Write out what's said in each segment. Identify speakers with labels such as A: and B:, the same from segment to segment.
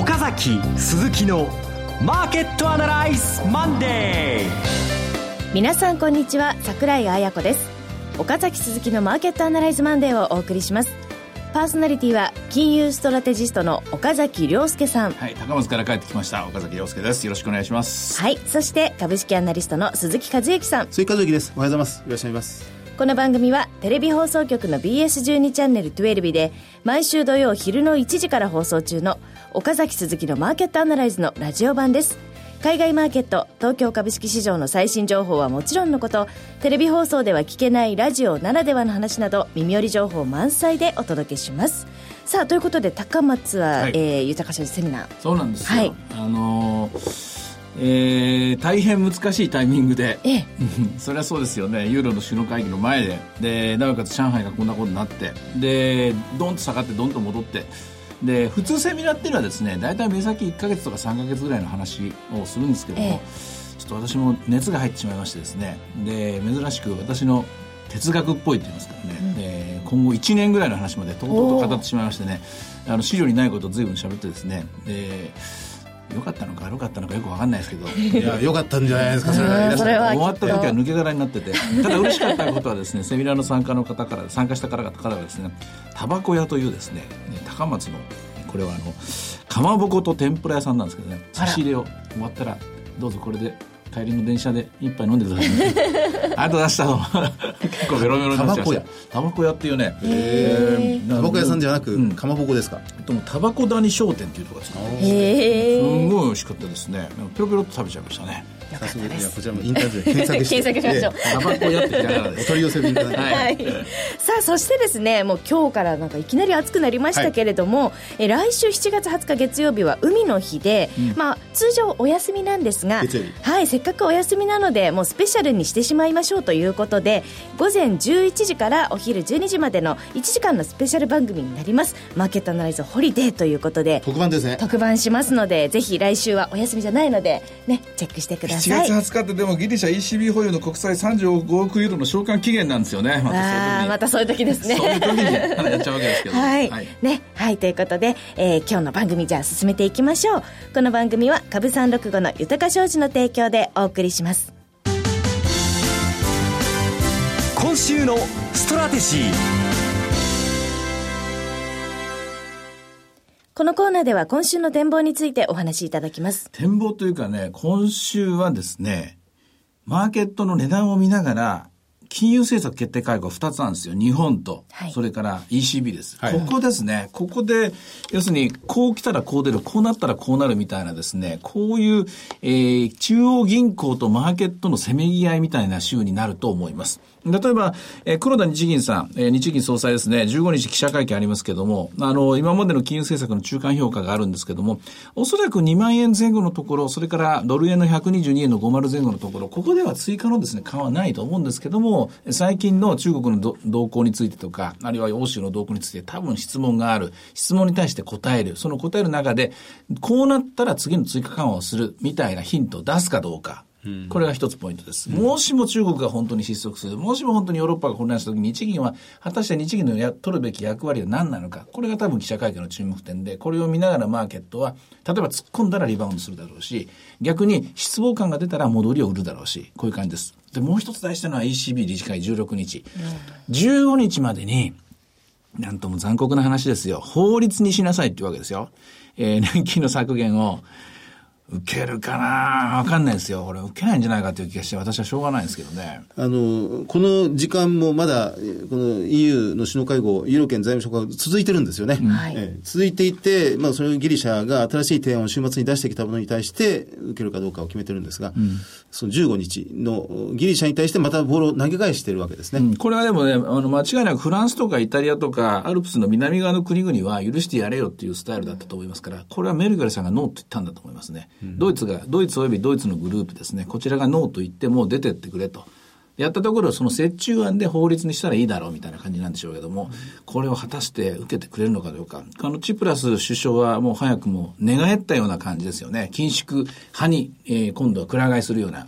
A: 岡崎鈴木のマーケットアナライズマンデ
B: ー。皆さんこんにちは桜井彩子です。岡崎鈴木のマーケットアナライズマンデーをお送りします。パーソナリティは金融ストラテジストの岡崎良介さん。
C: はい高松から帰ってきました岡崎良介です。よろしくお願いします。
B: はいそして株式アナリストの鈴木和之さん。
D: 鈴木和之です。おはようございます。よろしくお願いします。
B: この番組はテレビ放送局の BS12 チャンネル12で毎週土曜昼の1時から放送中の岡崎鈴木のマーケットアナライズのラジオ版です。海外マーケット東京株式市場の最新情報はもちろんのことテレビ放送では聞けないラジオならではの話など耳寄り情報満載でお届けします。さあということで高松は、はい、えー、豊か商事セミナー。
C: そうなんですよ、はい、あのーえー、大変難しいタイミングで、ええ、それはそうですよね。ユーロの首脳会議の前で。でなおかつ上海がこんなことになって。でどんと下がってどんと戻ってで普通セミナーっていうのはですね大体目先1か月とか3か月ぐらいの話をするんですけども、え、ちょっと私も熱が入ってしまいましてですねで珍しく私の哲学っぽいって言いますからね、うん、で今後1年ぐらいの話までとうとうと語ってしまいましてねあの資料にないことを随分喋ってですねで良かったのか悪かったのかよく分かんないですけど。
D: いや良かったんじゃないですかそれ
B: は。終
C: わった時は抜け殻になってて。ただ嬉しかったことはですねセミナーの参加の方から参加した方々からですねタバコ屋というですね高松のこれはあのかまぼこと天ぷら屋さんなんですけどね差し入れを終わったらどうぞこれで帰りの電車で一杯飲んでください、ね、ありがとうございました結構ベロベロになっちゃタバコ屋。っていうね。
D: タバコ屋さんじゃなく、うん、かまぼこですか？
C: でもタバコ谷商店っていうところですかすごい美味しかったですね。ペロペロっと食べちゃいましたね
B: 早速いや
D: こちらもインタビューで検索して。
B: 検索しましょう、
C: タバコやってきなお
D: 取り寄せ便
B: はい、はい、さあそしてですねもう今日からなんかいきなり暑くなりましたけれども、はい、え来週7月20日月曜日は海の日で、うん、まあ通常お休みなんですがはいせっかくお休みなのでもうスペシャルにしてしまいましょうということで午前11時からお昼12時までの1時間のスペシャル番組になります。マーケットアナライズホリデーということで
D: 特番ですね。
B: 特番しますのでぜひ来週はお休みじゃないのでねチェックしてくださ
C: い7月20日ってでもギリシャ ECB 保有の国債35億ユーロの償還期限なんですよね。
B: またまたそういう時ですね。
C: そういう時にやっちゃうわけですけど。
B: はい、はい、ね。はい。ということで、えー、今日の番組じゃあ進めていきましょう。この番組は株三六五の豊か商事の提供でお送りします。
A: 今週のストラテジー
B: このコーナーでは今週の展望についてお話しいただきます。
C: 展望というかね、今週はですね、マーケットの値段を見ながら、金融政策決定会合2つなんですよ。日本と、はい、それから ECB です。はい、ここですね。ここで、要するに、こう来たらこう出る、こうなったらこうなるみたいなですね、こういう、えー、中央銀行とマーケットのせめぎ合いみたいな週になると思います。例えば、えー、黒田日銀さん、えー、日銀総裁ですね、15日記者会見ありますけども、あの、今までの金融政策の中間評価があるんですけども、おそらく2万円前後のところ、それからドル円の122円の50前後のところ、ここでは追加のですね、緩和ないと思うんですけども、最近の中国の動向についてとか、あるいは欧州の動向について多分質問がある。質問に対して答える。その答える中で、こうなったら次の追加緩和をするみたいなヒントを出すかどうか。これが一つポイントです。もしも中国が本当に失速する、もしも本当にヨーロッパが混乱したときに日銀は果たして日銀のや取るべき役割は何なのか、これが多分記者会見の注目点で、これを見ながらマーケットは、例えば突っ込んだらリバウンドするだろうし、逆に失望感が出たら戻りを売るだろうし、こういう感じです。で、もう一つ大事なのは ECB 理事会16日。15日までに、なんとも残酷な話ですよ。法律にしなさいっていうわけですよ。えー、年金の削減を受けるかな？わかんないですよ。これ受けないんじゃないかという気がして、私はしょうがないんですけどね。
D: あの、この時間もまだ、この EU の首脳会合、ユーロ圏財務省が続いてるんですよね。はい、え続いていて、まあ、そのギリシャが新しい提案を週末に出してきたものに対して、受けるかどうかを決めてるんですが、うん、その15日のギリシャに対してまたボールを投げ返してるわけですね。う
C: ん、これはでもね、あの、間違いなくフランスとかイタリアとか、アルプスの南側の国々は許してやれよっていうスタイルだったと思いますから、これはメルケルさんがノーと言ったんだと思いますね。ドイツが、ドイツ及びドイツのグループですね、こちらがノーと言ってもう出てってくれと。やったところ、その折衷案で法律にしたらいいだろうみたいな感じなんでしょうけども、これを果たして受けてくれるのかどうか。あの、チプラス首相はもう早くも寝返ったような感じですよね。緊縮派に、えー、今度はくら替えするような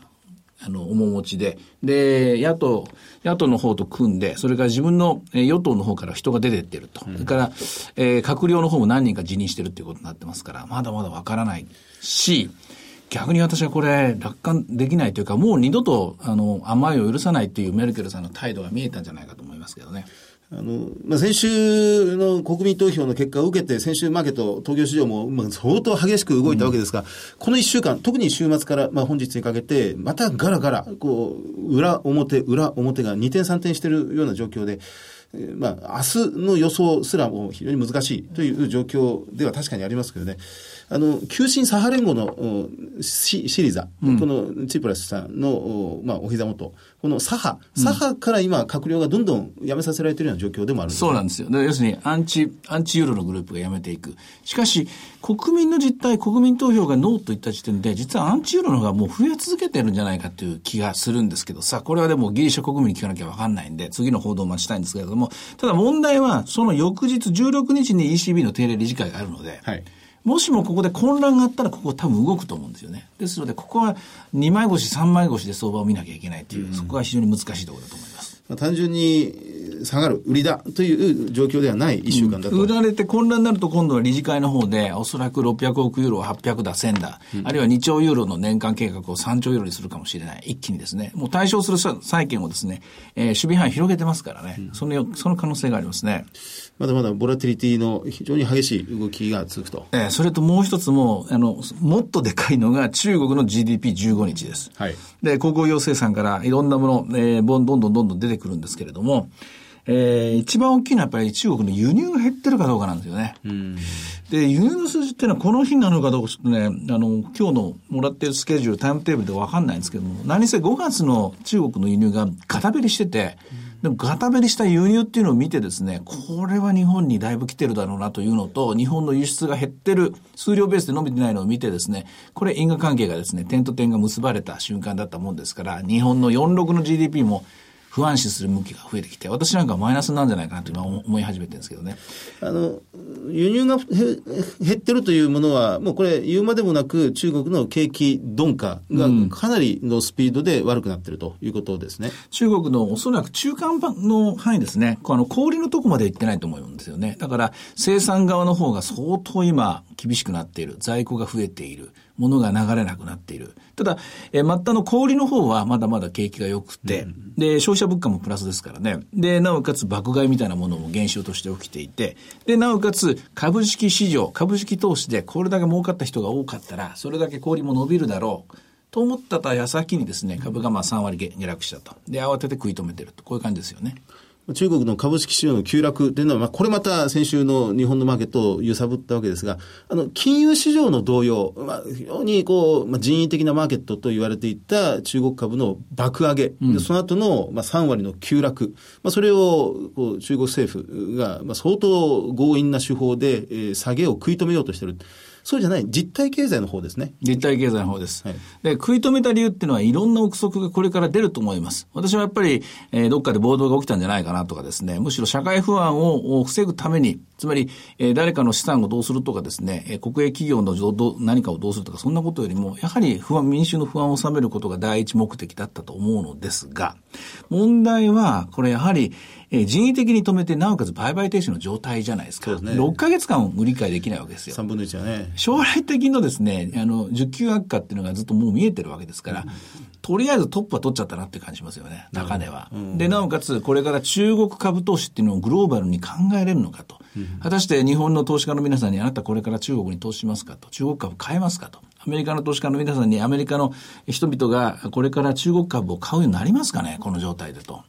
C: あの、面持ちで、で、野党、野党の方と組んで、それから自分の与党の方から人が出てってると。それから、えー、閣僚の方も何人か辞任してるっていうことになってますから、まだまだわからないし、逆に私はこれ、楽観できないというか、もう二度と、あの、甘いを許さないというメルケルさんの態度が見えたんじゃないかと思いますけどね。
D: あの、まあ、先週の国民投票の結果を受けて、先週マーケット、東京市場も、まあ、相当激しく動いたわけですが、うん、この一週間、特に週末から、まあ、本日にかけて、またガラガラ、こう、裏表、裏表が二転三転しているような状況で、まあ、明日の予想すらも非常に難しいという状況では確かにありますけどね。あの、急進左派連合のシシリザ、うん、このチプラスさんの、まあ、お膝元、この左派、左派から今、閣僚がどんどん辞めさせられているような状況でもあるんです、
C: そうなんですよ。要するに、アンチ、アンチユーロのグループが辞めていく。しかし、国民の実態、国民投票がノーといった時点で、実はアンチユーロの方がもう増え続けてるんじゃないかという気がするんですけど。さ、これはでもギリシャ国民に聞かなきゃわかんないんで、次の報道を待ちたいんですけれども、ただ問題は、その翌日16日に ECB の定例理事会があるので、はいもしもここで混乱があったら、ここ多分動くと思うんですよね。ですので、ここは2枚腰、3枚腰で相場を見なきゃいけないという、そこが非常に難しいところだと思います。
D: まあ、単純に下がる、売りだという状況ではない1週間だと、うん、
C: 売られて混乱になると、今度は理事会の方で、おそらく600億ユーロを800だ、1000だ、うん、あるいは2兆ユーロの年間計画を3兆ユーロにするかもしれない、一気にですね、もう対象する債券をですね、えー、守備範囲広げてますからね、うん、そのその可能性がありますね。
D: まだまだボラティリティの非常に激しい動きが続くと。
C: えー、それともう一つも、あの、もっとでかいのが中国の GDP15 日です。はい。で、鉱工業生産からいろんなもの、えー、どんどんどんどん出てくるんですけれども、えー、一番大きいのはやっぱり中国の輸入が減ってるかどうかなんですよね。で、輸入の数字っていうのはこの日なのかどうかちょっとね、あの、今日のもらってるスケジュール、タイムテーブルでわかんないんですけども、何せ5月の中国の輸入がガタベリしてて、でもガタベリした輸入っていうのを見てですね、これは日本にだいぶ来てるだろうなというのと、日本の輸出が減ってる、数量ベースで伸びてないのを見てですね、これ因果関係がですね、点と点が結ばれた瞬間だったもんですから、日本の46の GDP も不安視する向きが増えてきて、私なんかはマイナスなんじゃないかなと今思い始めてるんですけどね。
D: あの、輸入が減ってるというものは、もうこれ言うまでもなく中国の景気鈍化がかなりのスピードで悪くなってるということですね。うん、
C: 中国のおそらく中間の範囲ですね。あの、氷のとこまで行ってないと思うんですよね。だから生産側の方が相当今厳しくなっている。在庫が増えている。ものが流れなくなっている。ただ、えー、末端の小売の方はまだまだ景気が良くて、うん、で、消費者物価もプラスですからね。で、なおかつ爆買いみたいなものも減少として起きていて、で、なおかつ株式市場、株式投資でこれだけ儲かった人が多かったら、それだけ小売も伸びるだろう。と思った矢先にですね、株がまあ3割下落したと。で、慌てて食い止めてると。こういう感じですよね。
D: 中国の株式市場の急落というのは、まあ、これまた先週の日本のマーケットを揺さぶったわけですが、あの、金融市場の動揺、まあ、非常にこう、まあ、人為的なマーケットと言われていた中国株の爆上げ、うん、その後の、まあ、3割の急落、まあ、それを、こう、中国政府が、まあ、相当強引な手法で、えー、下げを食い止めようとしている。そうじゃない実体経済の方ですね。
C: 実体経済の方です。はい、で、食い止めた理由っていうのはいろんな憶測がこれから出ると思います。私はやっぱり、えー、どっかで暴動が起きたんじゃないかなとかですね、むしろ社会不安を防ぐために、つまり、えー、誰かの資産をどうするとかですね、えー、国営企業のど何かをどうするとか、そんなことよりも、やはり不安、民衆の不安を収めることが第一目的だったと思うのですが、問題は、これやはり、えー、人為的に止めて、なおかつ売買停止の状態じゃないですか。すね。6ヶ月間売り買いできないわけですよ。
D: 3分の1はね。
C: 将来的のですね、あの、需給悪化っていうのがずっともう見えてるわけですから、うん、とりあえずトップは取っちゃったなって感じしますよね、高値は。うん、で、なおかつ、これから中国株投資っていうのをグローバルに考えれるのかと。うん、果たして日本の投資家の皆さんにあなたこれから中国に投資しますかと。中国株買えますかと。アメリカの投資家の皆さんにアメリカの人々がこれから中国株を買うようになりますかね、この状態でと。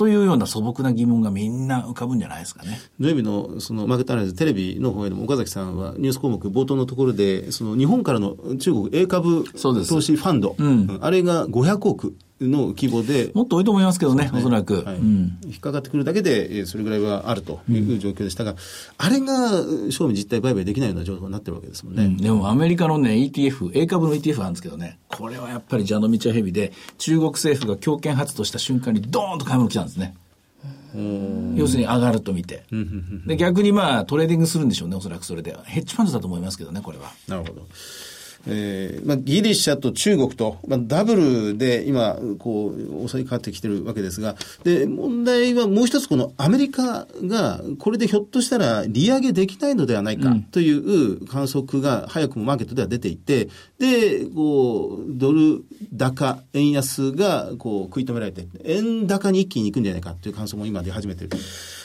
C: というような素朴な疑問がみんな浮かぶんじゃないですかね。
D: 土曜日のそのマーケットアナライズテレビの方への岡崎さんはニュース項目冒頭のところで、その日本からの中国 A 株投資ファンド、うん、あれが500億の規模で。
C: もっと多いと思いますけどね、ねおそらく、
D: はいうん。引っかかってくるだけで、それぐらいはあるという状況でしたが、うん、あれが正味実態売買できないような状況になってるわけですもんね。うん、
C: でもアメリカのね、ETF、A 株の ETF なんですけどね、これはやっぱり蛇の道は蛇で、中国政府が強権発動した瞬間にドーンと買い物来たんですね。要するに上がると見て。で、逆にまあトレーディングするんでしょうね、おそらくそれで。ヘッジファンドだと思いますけどね、これは。
D: なるほど。えーまあ、ギリシャと中国と、まあ、ダブルで今、こう、襲いかかってきてるわけですが、で、問題はもう一つ、このアメリカが、これでひょっとしたら利上げできないのではないかという観測が早くもマーケットでは出ていて、で、こう、ドル高、円安が、こう、食い止められて、円高に一気に行くんじゃないかという観測も今出始めている。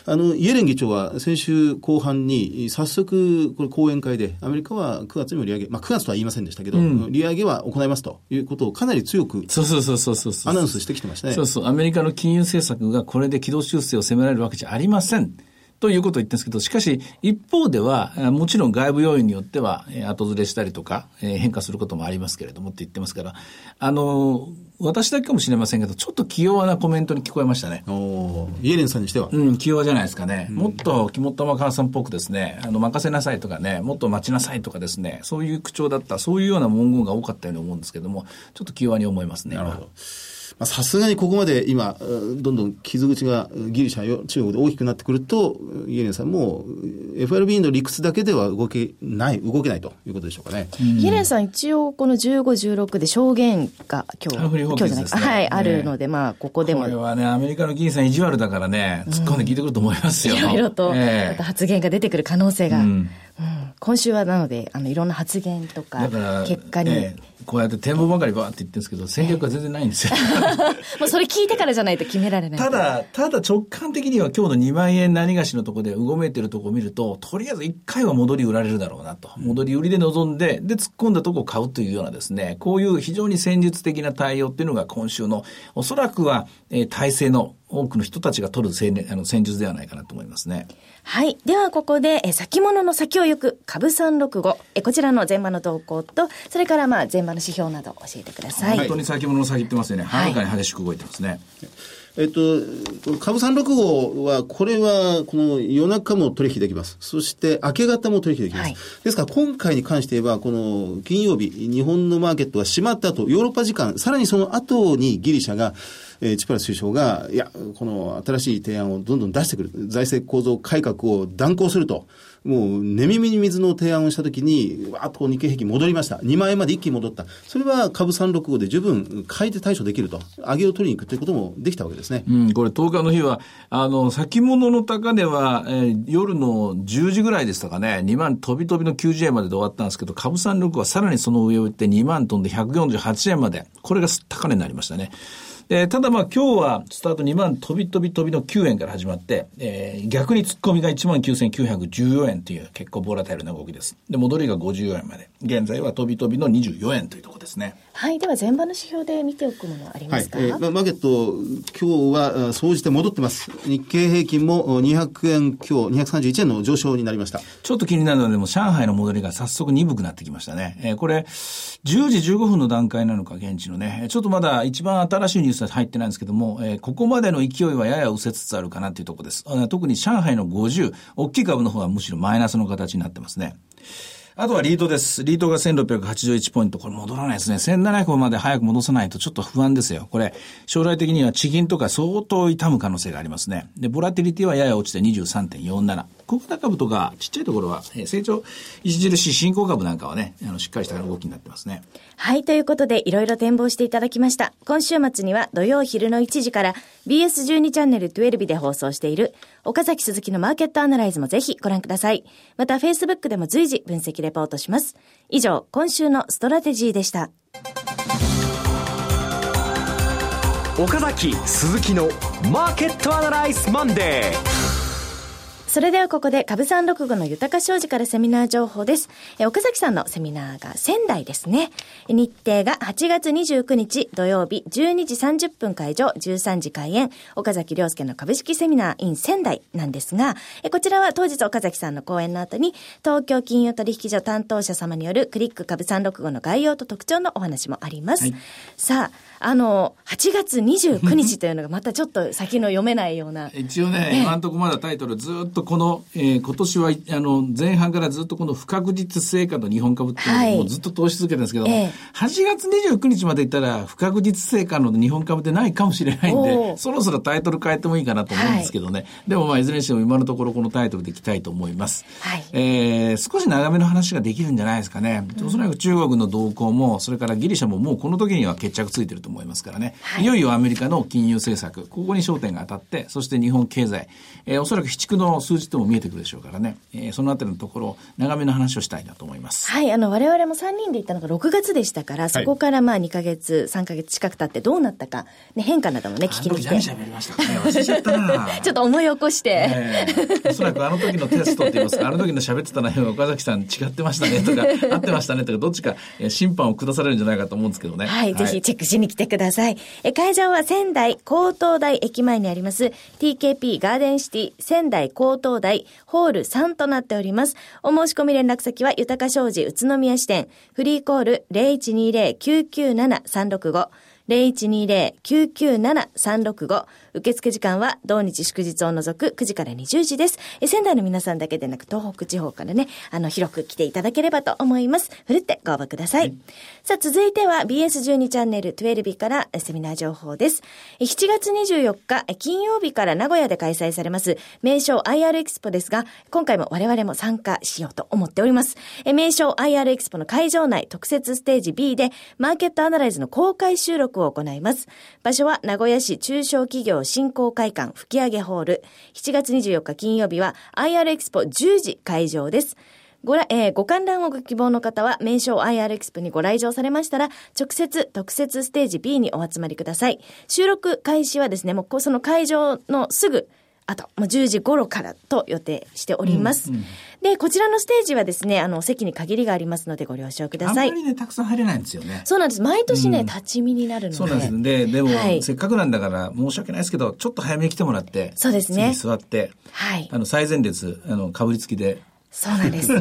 D: あの、イエレン議長は先週後半に、早速、これ講演会で、アメリカは9月にも利上げ、まあ9月とは言いませんでしたけど、うん、利上げは行いますということをかなり強く、
C: そうそうそうそうそう
D: アナウンスしてきてましたね。
C: そうそう。アメリカの金融政策がこれで軌道修正を迫られるわけじゃありません。ということを言ってるんですけど、しかし、一方では、もちろん外部要因によっては、後ずれしたりとか、変化することもありますけれどもって言ってますから、あの、私だけかもしれませんけど、ちょっと気弱なコメントに聞こえましたね。
D: イエレンさんにしては。
C: うん、気弱じゃないですかね。うん、もっと肝っ玉母さんっぽくですね、あの、任せなさいとかね、もっと待ちなさいとかですね、そういう口調だった、そういうような文言が多かったように思うんですけども、ちょっと気弱に思いますね。
D: なるほど。さすがにここまで今、どんどん傷口がギリシャ、中国で大きくなってくると、イエレンさんも FRB の理屈だけでは動けない、動けないということでしょうかね。
B: イエレンさん一応この15、16で証言が今日、今日じゃないか、はい、あるので、まあ、ここでも。
C: これはね、アメリカの議員さん意地悪だからね、突っ込んで聞いてくると思いますよ。
B: いろいろと、また発言が出てくる可能性が。うんうん、今週はなのであのいろんな発言とか結果に、え
C: ー、こうやって展望ばかりばーって言ってるんですけど戦略は全然ないんですよ。
B: もうそれ聞いてからじゃないと決められない。
C: ただただ直感的には今日の2万円何がしのところでうごめいてるところを見るととりあえず1回は戻り売られるだろうなと、戻り売りで臨んでで突っ込んだとこを買うというようなですねこういう非常に戦術的な対応っていうのが今週のおそらくは、えー、体制の多くの人たちが取る戦あの戦術ではないかなと思いますね。
B: はい。では、ここで、え先物の先を行く、株365。えこちらの前場の投稿と、それからまあ前場の指標など教えてください。
C: 本当に先物の先ってますよね。はるかに激しく動いてますね。はい
D: えっと、株365号は、これは、この夜中も取引できます。そして、明け方も取引できます。はい、ですから、今回に関して言えば、この金曜日、日本のマーケットが閉まった後、ヨーロッパ時間、さらにその後にギリシャが、えー、チプラス首相が、いや、この新しい提案をどんどん出してくる。財政構造改革を断行すると。もう、寝耳に水の提案をしたときに、わーっと日経平均戻りました。2万円まで一気に戻った。それは株365で十分買いで対処できると。上げを取りに行くということもできたわけですね。
C: うん、これ10日の日は、あの、先物の高値は、えー、夜の10時ぐらいでしたかね、2万飛び飛びの90円までで終わったんですけど、株365はさらにその上を打って2万飛んで148円まで。これが高値になりましたね。えー、ただまあ今日はスタート2万飛び飛び飛びの9円から始まって、えー、逆に突っ込みが1万9914円という結構ボラタイルな動きです。で、戻りが54円まで。現在は飛び飛びの24円というところですね。
B: はい。では前場の指標で見ておくものありますか、はい、えー、
D: まあ、マーケット、今日は総じて戻ってます。日経平均も200円、今日231円の上昇になりました。
C: ちょっと気になるので、も上海の戻りが早速鈍くなってきましたね。えー、これ、10時15分の段階なのか、現地のね。ちょっとまだ一番新しいニュースは入ってないんですけども、えー、ここまでの勢いはやや失せつつあるかなというところです。特に上海の50、大きい株の方はむしろマイナスの形になってますね。あとはリードです。リードが1681ポイント。これ戻らないですね。1700まで早く戻さないとちょっと不安ですよ。これ、将来的には地銀とか相当痛む可能性がありますね。で、ボラティリティはやや落ちて23.47。小型株とかちっちゃいところは、え成長著しい新興株なんかはね、あの、しっかりした動きになってますね。
B: はい、ということで、いろいろ展望していただきました。今週末には土曜昼の1時から BS12 チャンネル12で放送している岡崎鈴木のマーケットアナライズもぜひご覧ください。また、Facebook でも随時分析レポートします。以上、今週のストラテジーでした。
A: 岡崎鈴木のマーケットアナライズマンデー
B: それではここで株365の豊商事からセミナー情報です。え岡崎さんのセミナーが仙台ですね。日程が8月29日土曜日12時30分開場13時開演岡崎良介の株式セミナー in 仙台なんですが、えこちらは当日岡崎さんの講演の後に東京金融取引所担当者様によるクリック株三六五の概要と特徴のお話もあります。はい、さあ、あの、8月29日というのがまたちょっと先の読めないような。
C: 一応ね、今のところまだタイトルずっとこの、えー、今年は、あの、前半からずっとこの不確実性下の日本株っていうのをずっと投資続けてるんですけど、えー、8月29日までいったら不確実性下の日本株ってないかもしれないんで、そろそろタイトル変えてもいいかなと思うんですけどね。はい、でもまあ、いずれにしても今のところこのタイトルでいきたいと思います。はい、えー、少し長めの話ができるんじゃないですかね。うん、おそらく中国の動向も、それからギリシャももうこの時には決着ついてると思いますからね。はい、いよいよアメリカの金融政策、ここに焦点が当たって、そして日本経済、えー、おそらく市区の数字とも見えてくるでしょうからね、えー、そのあたりのところ、長めの話をしたいなと思います。
B: はい、あの、我々も3人で行ったのが6月でしたから、そこからまあ2か月、3か月近く経ってどうなったか、ね、変化などもね、聞きに来て。
C: ちゃったな
B: ちょっと思い起こして。
C: えー、おそらくあの時のテストって言いますか、あの時の喋ってた内容が岡崎さん違ってましたねとか、合ってましたねとか、どっちか、えー、審判を下されるんじゃないかと思うんですけどね。
B: はい、はい、ぜひチェックしに来てください。え会場は仙台高等大駅前にあります TKP ガーデンシティ仙台高等東大ホール3となっております。お申し込み連絡先は豊商事宇都宮支店。フリーコール0120-997-365 0120-997-365受付時間は同日祝日を除く9時から20時です。え仙台の皆さんだけでなく東北地方からね、あの、広く来ていただければと思います。ふるってご応募ください。はい、さあ、続いては BS12 チャンネル12日からセミナー情報です。7月24日、金曜日から名古屋で開催されます、名称 IR エキスポですが、今回も我々も参加しようと思っております。名称 IR エキスポの会場内特設ステージ B で、マーケットアナライズの公開収録を行います。場所は名古屋市中小企業振興会館吹上ホール。7月24日金曜日は IR エキスポ10時会場です。ごら、えー、ご観覧をご希望の方は、名称 IR エキスポにご来場されましたら、直接特設ステージ B にお集まりください。収録開始はですね、もうその会場のすぐあと、もう10時頃からと予定しております。うんうん、で、こちらのステージはですね、あの、席に限りがありますのでご了承ください。
C: あんまりね、たくさん入れないんですよね。
B: そうなんです。毎年ね、うん、立ち見になるので。
C: そうなんです。で、でも、はい、せっかくなんだから、申し訳ないですけど、ちょっと早めに来てもらって、
B: そうですね。
C: 座って、はい。あの、最前列、あの、かぶりつきで、
B: そうなんです。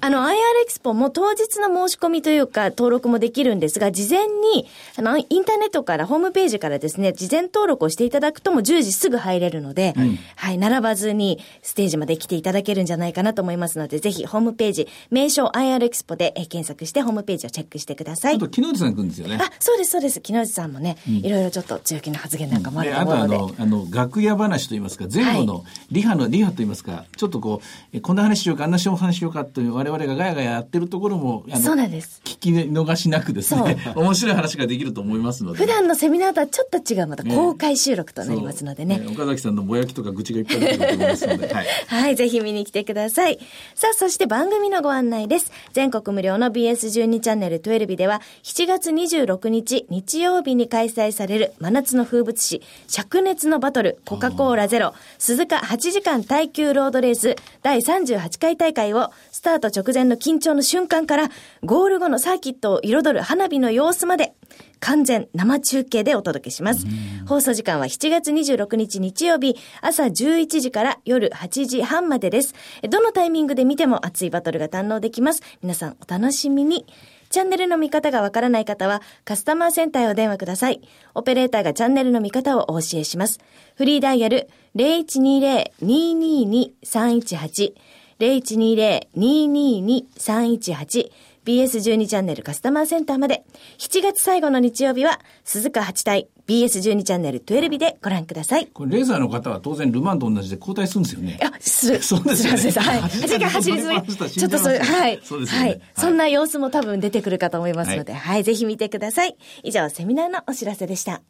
B: あの、IR エキスポも当日の申し込みというか、登録もできるんですが、事前に、あの、インターネットから、ホームページからですね、事前登録をしていただくとも10時すぐ入れるので、うん、はい、並ばずにステージまで来ていただけるんじゃないかなと思いますので、ぜひ、ホームページ、名称 IR エキスポで検索して、ホームページをチェックしてください。
C: あと、木内さん来るんですよね。
B: あ、そうです、そうです。木内さんもね、うん、いろいろちょっと強気な発言なんかもあると思うので。
C: うん、あと、あの、あの、楽屋話といいますか、前後のリハの、リハといいますか、ちょっとこう、こんな話しようか、あんな話しようかという我々がガヤガヤやってるところも、
B: そうなんです。
C: 聞き逃しなくですね、面白い話ができると思いますので。
B: 普段のセミナーとはちょっと違う、また公開収録となりますのでね。
C: ね岡崎さんのぼやきとか愚痴がいっぱい出てくると思いますので。はい、
B: はい、ぜひ見に来てください。さあ、そして番組のご案内です。全国無料の BS12 チャンネル12では、7月26日日曜日に開催される真夏の風物詩、灼熱のバトル、コカ・コーラゼロ、鈴鹿8時間耐久ロードレース第38回大会をスタート直前の緊張の瞬間から、ゴール後のサーキットを彩る花火の様子まで、完全生中継でお届けします。放送時間は7月26日日曜日、朝11時から夜8時半までです。どのタイミングで見ても熱いバトルが堪能できます。皆さんお楽しみに。チャンネルの見方がわからない方は、カスタマーセンターへお電話ください。オペレーターがチャンネルの見方をお教えします。フリーダイヤル0120-222-318 0120-222-318 BS12 チャンネルカスタマーセンターまで。7月最後の日曜日は、鈴鹿8体 BS12 チャンネル12でご覧ください。
C: これ、レーザーの方は当然ルマンと同じで交代するんですよね。
B: あ、する。
C: そうですよね。
B: はい。8時間走り続け、ちょっとそう、はい。そうですね。はい。そんな様子も多分出てくるかと思いますので、はい、はい、ぜひ見てください。以上、セミナーのお知らせでした。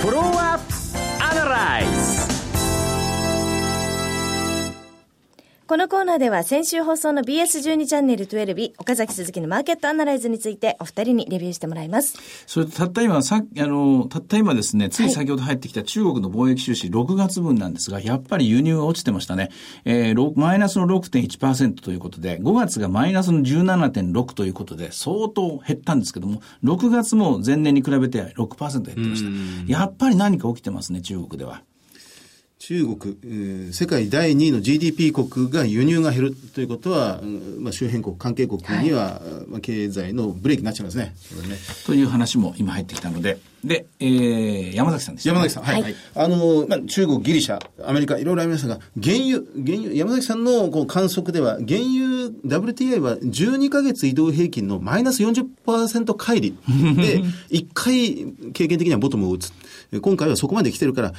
A: フォローアップ
B: このコーナーでは先週放送の BS12 チャンネル12岡崎鈴木のマーケットアナライズについてお二人にレビューしてもらいます。
C: それとたった今、さあの、たった今ですね、つい先ほど入ってきた中国の貿易収支6月分なんですが、やっぱり輸入が落ちてましたね。えー、マイナスの6.1%ということで、5月がマイナスの17.6ということで、相当減ったんですけども、6月も前年に比べて6%減ってました。やっぱり何か起きてますね、中国では。
D: 中国、えー、世界第2位の GDP 国が輸入が減るということは、まあ、周辺国、関係国には、はい、まあ、経済のブレーキになっちゃいますね。ね
C: という話も今入ってきたので、で、えー、山崎さんです、
D: ね、山崎さん。はい。はい、あの、まあ、中国、ギリシャ、アメリカ、いろいろありましたが、原油、原油、山崎さんのこう観測では、原油、WTI は12ヶ月移動平均のマイナス40%乖離 で、1回経験的にはボトムを打つ。今回はそこまで来てるから、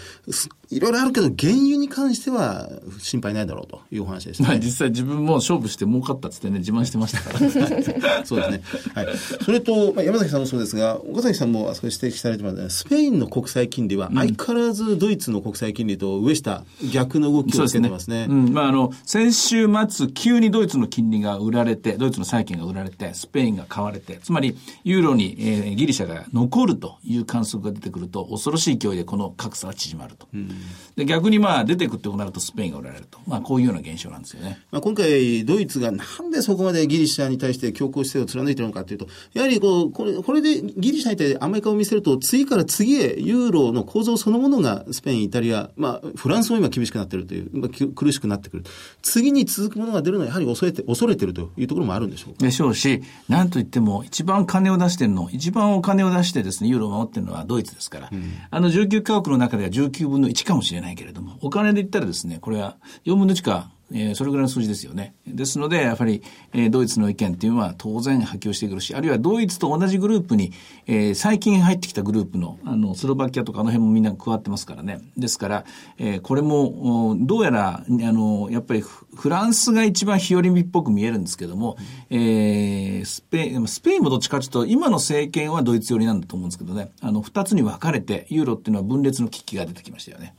D: いろいろあるけど、原油に関しては心配ないだろうというお話でした、ね、
C: まあ、実際自分も勝負して儲かったっつってね、自慢してましたから。
D: そうですね。はい。それと、まあ、山崎さんもそうですが、岡崎さんもあそこ指摘されてますね、スペインの国債金利は相変わらずドイツの国債金利と上下、逆の動きをしてますね。
C: うん、まあ、あの、先週末、急にドイツの金利が売られて、ドイツの債券が売られて、スペインが買われて、つまり、ユーロに、えー、ギリシャが残るという観測が出てくると、恐ろしい勢いでこの格差が縮まると。うん、で逆にまあ出てくってなるとスペインが売られると。まあこういうような現象なんですよね。
D: まあ今回ドイツがなんでそこまでギリシャに対して強硬姿勢を貫いているのかというと、やはりこう、これ、これでギリシャに対してアメリカを見せると、次から次へユーロの構造そのものがスペイン、イタリア、まあフランスも今厳しくなっているという、まあ、苦しくなってくる。次に続くものが出るのはやはり恐れて、恐れてるというところもあるんでしょうか？
C: でしょうし、なんといっても一番金を出してるの、一番お金を出してですね、ユーロを守ってるのはドイツですから、うん、あの19カ国の中では19分の1かもしれないけれども、お金で言ったらですね、これは4分の1か、えー、それぐらいの数字ですよね。ですので、やっぱり、えー、ドイツの意見っていうのは当然波及してくるし、あるいはドイツと同じグループに、えー、最近入ってきたグループの、あの、スロバキアとかあの辺もみんな加わってますからね。ですから、えー、これも、どうやら、あの、やっぱりフランスが一番日和見っぽく見えるんですけども、うん、えー、スペイン、スペインもどっちかというと、今の政権はドイツ寄りなんだと思うんですけどね、あの、二つに分かれて、ユーロっていうのは分裂の危機が出てきましたよね。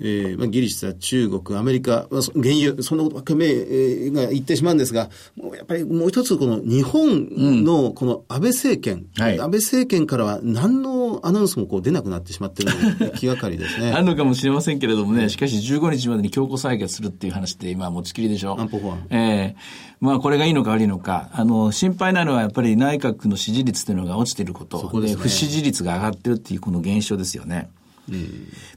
D: えーまあ、ギリシャ、中国、アメリカ、まあ、原油、そのわけ目が言ってしまうんですが、もうやっぱりもう一つ、この日本のこの安倍政権、うんはい、安倍政権からは何のアナウンスもこう出なくなってしまってるのが気がかりですね。
C: あるのかもしれませんけれどもね、しかし15日までに強行採決するっていう話って今持ちきりでしょ。
D: 安保法案。
C: ええーまあこれがいいのか悪いのか、あの、心配なのはやっぱり内閣の支持率というのが落ちていること。そこで、ね、不支持率が上がってるっていうこの現象ですよね。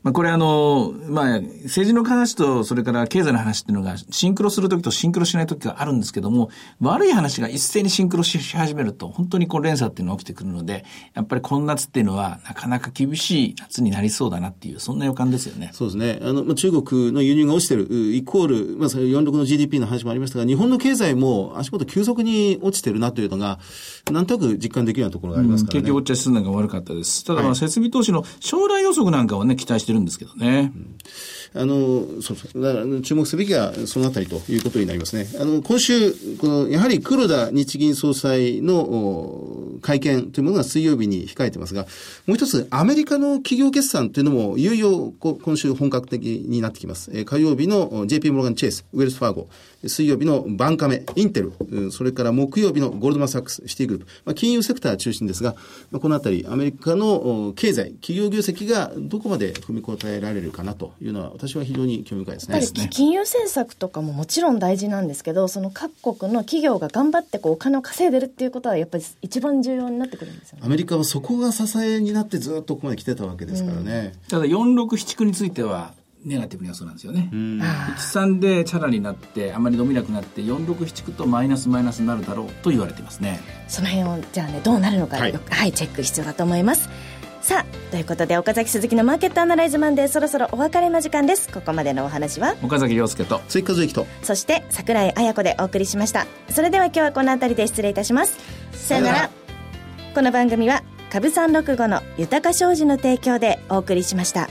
C: まあ、これあの、まあ、政治の話と、それから経済の話っていうのが、シンクロするときとシンクロしないときがあるんですけども、悪い話が一斉にシンクロし始めると、本当にこう連鎖っていうのが起きてくるので、やっぱりこの夏っていうのは、なかなか厳しい夏になりそうだなっていう、そんな予感ですよね。
D: そうですね。あの、まあ、中国の輸入が落ちてる、イコール、まあ、46の GDP の話もありましたが、日本の経済も足元急速に落ちてるなというのが、なんとなく実感できるようなところがありますからね。うん、結
C: 局、落ち進んだが悪かったです。ただ、まあ、設備投資の将来予測なんかはね、期待してるんですけどね。うん
D: あの、そうそう。だから注目すべきはそのあたりということになりますね。あの、今週、この、やはり黒田日銀総裁の会見というものが水曜日に控えてますが、もう一つ、アメリカの企業決算というのも、いよいよ今週本格的になってきます。え火曜日の JP モルガン・チェイス、ウェルス・ファーゴ、水曜日のバンカメ、インテル、それから木曜日のゴールドマン・サックス、シティグループ、まあ、金融セクター中心ですが、まあ、このあたり、アメリカの経済、企業業績がどこまで踏み応えられるかなというのは、私は非常に興味深いですね。やっぱ
B: り金融政策とかももちろん大事なんですけど、その各国の企業が頑張ってこうお金を稼いでるっていうことは、やっぱり一番重要になってくるんですよね。
D: アメリカはそこが支えになってずっとここまで来てたわけですからね。
C: うん、ただ、4679については、ネガティブな予想なんですよね。13でチャラになってあまり伸びなくなって46とマイナスマイナスになるだろうと言われていますね。
B: その辺をじゃあねどうなるのか、はい、はい、チェック必要だと思います。さあということで岡崎鈴木のマーケットアナライズマンデーそろそろお別れの時間です。ここまでのお話は？
C: 岡崎亮介と
D: 追加随と。
B: そして櫻井彩子でお送りしました。それでは今日はこの辺りで失礼いたします。さよなら。この番組は株三六五の豊か商事の提供でお送りしました。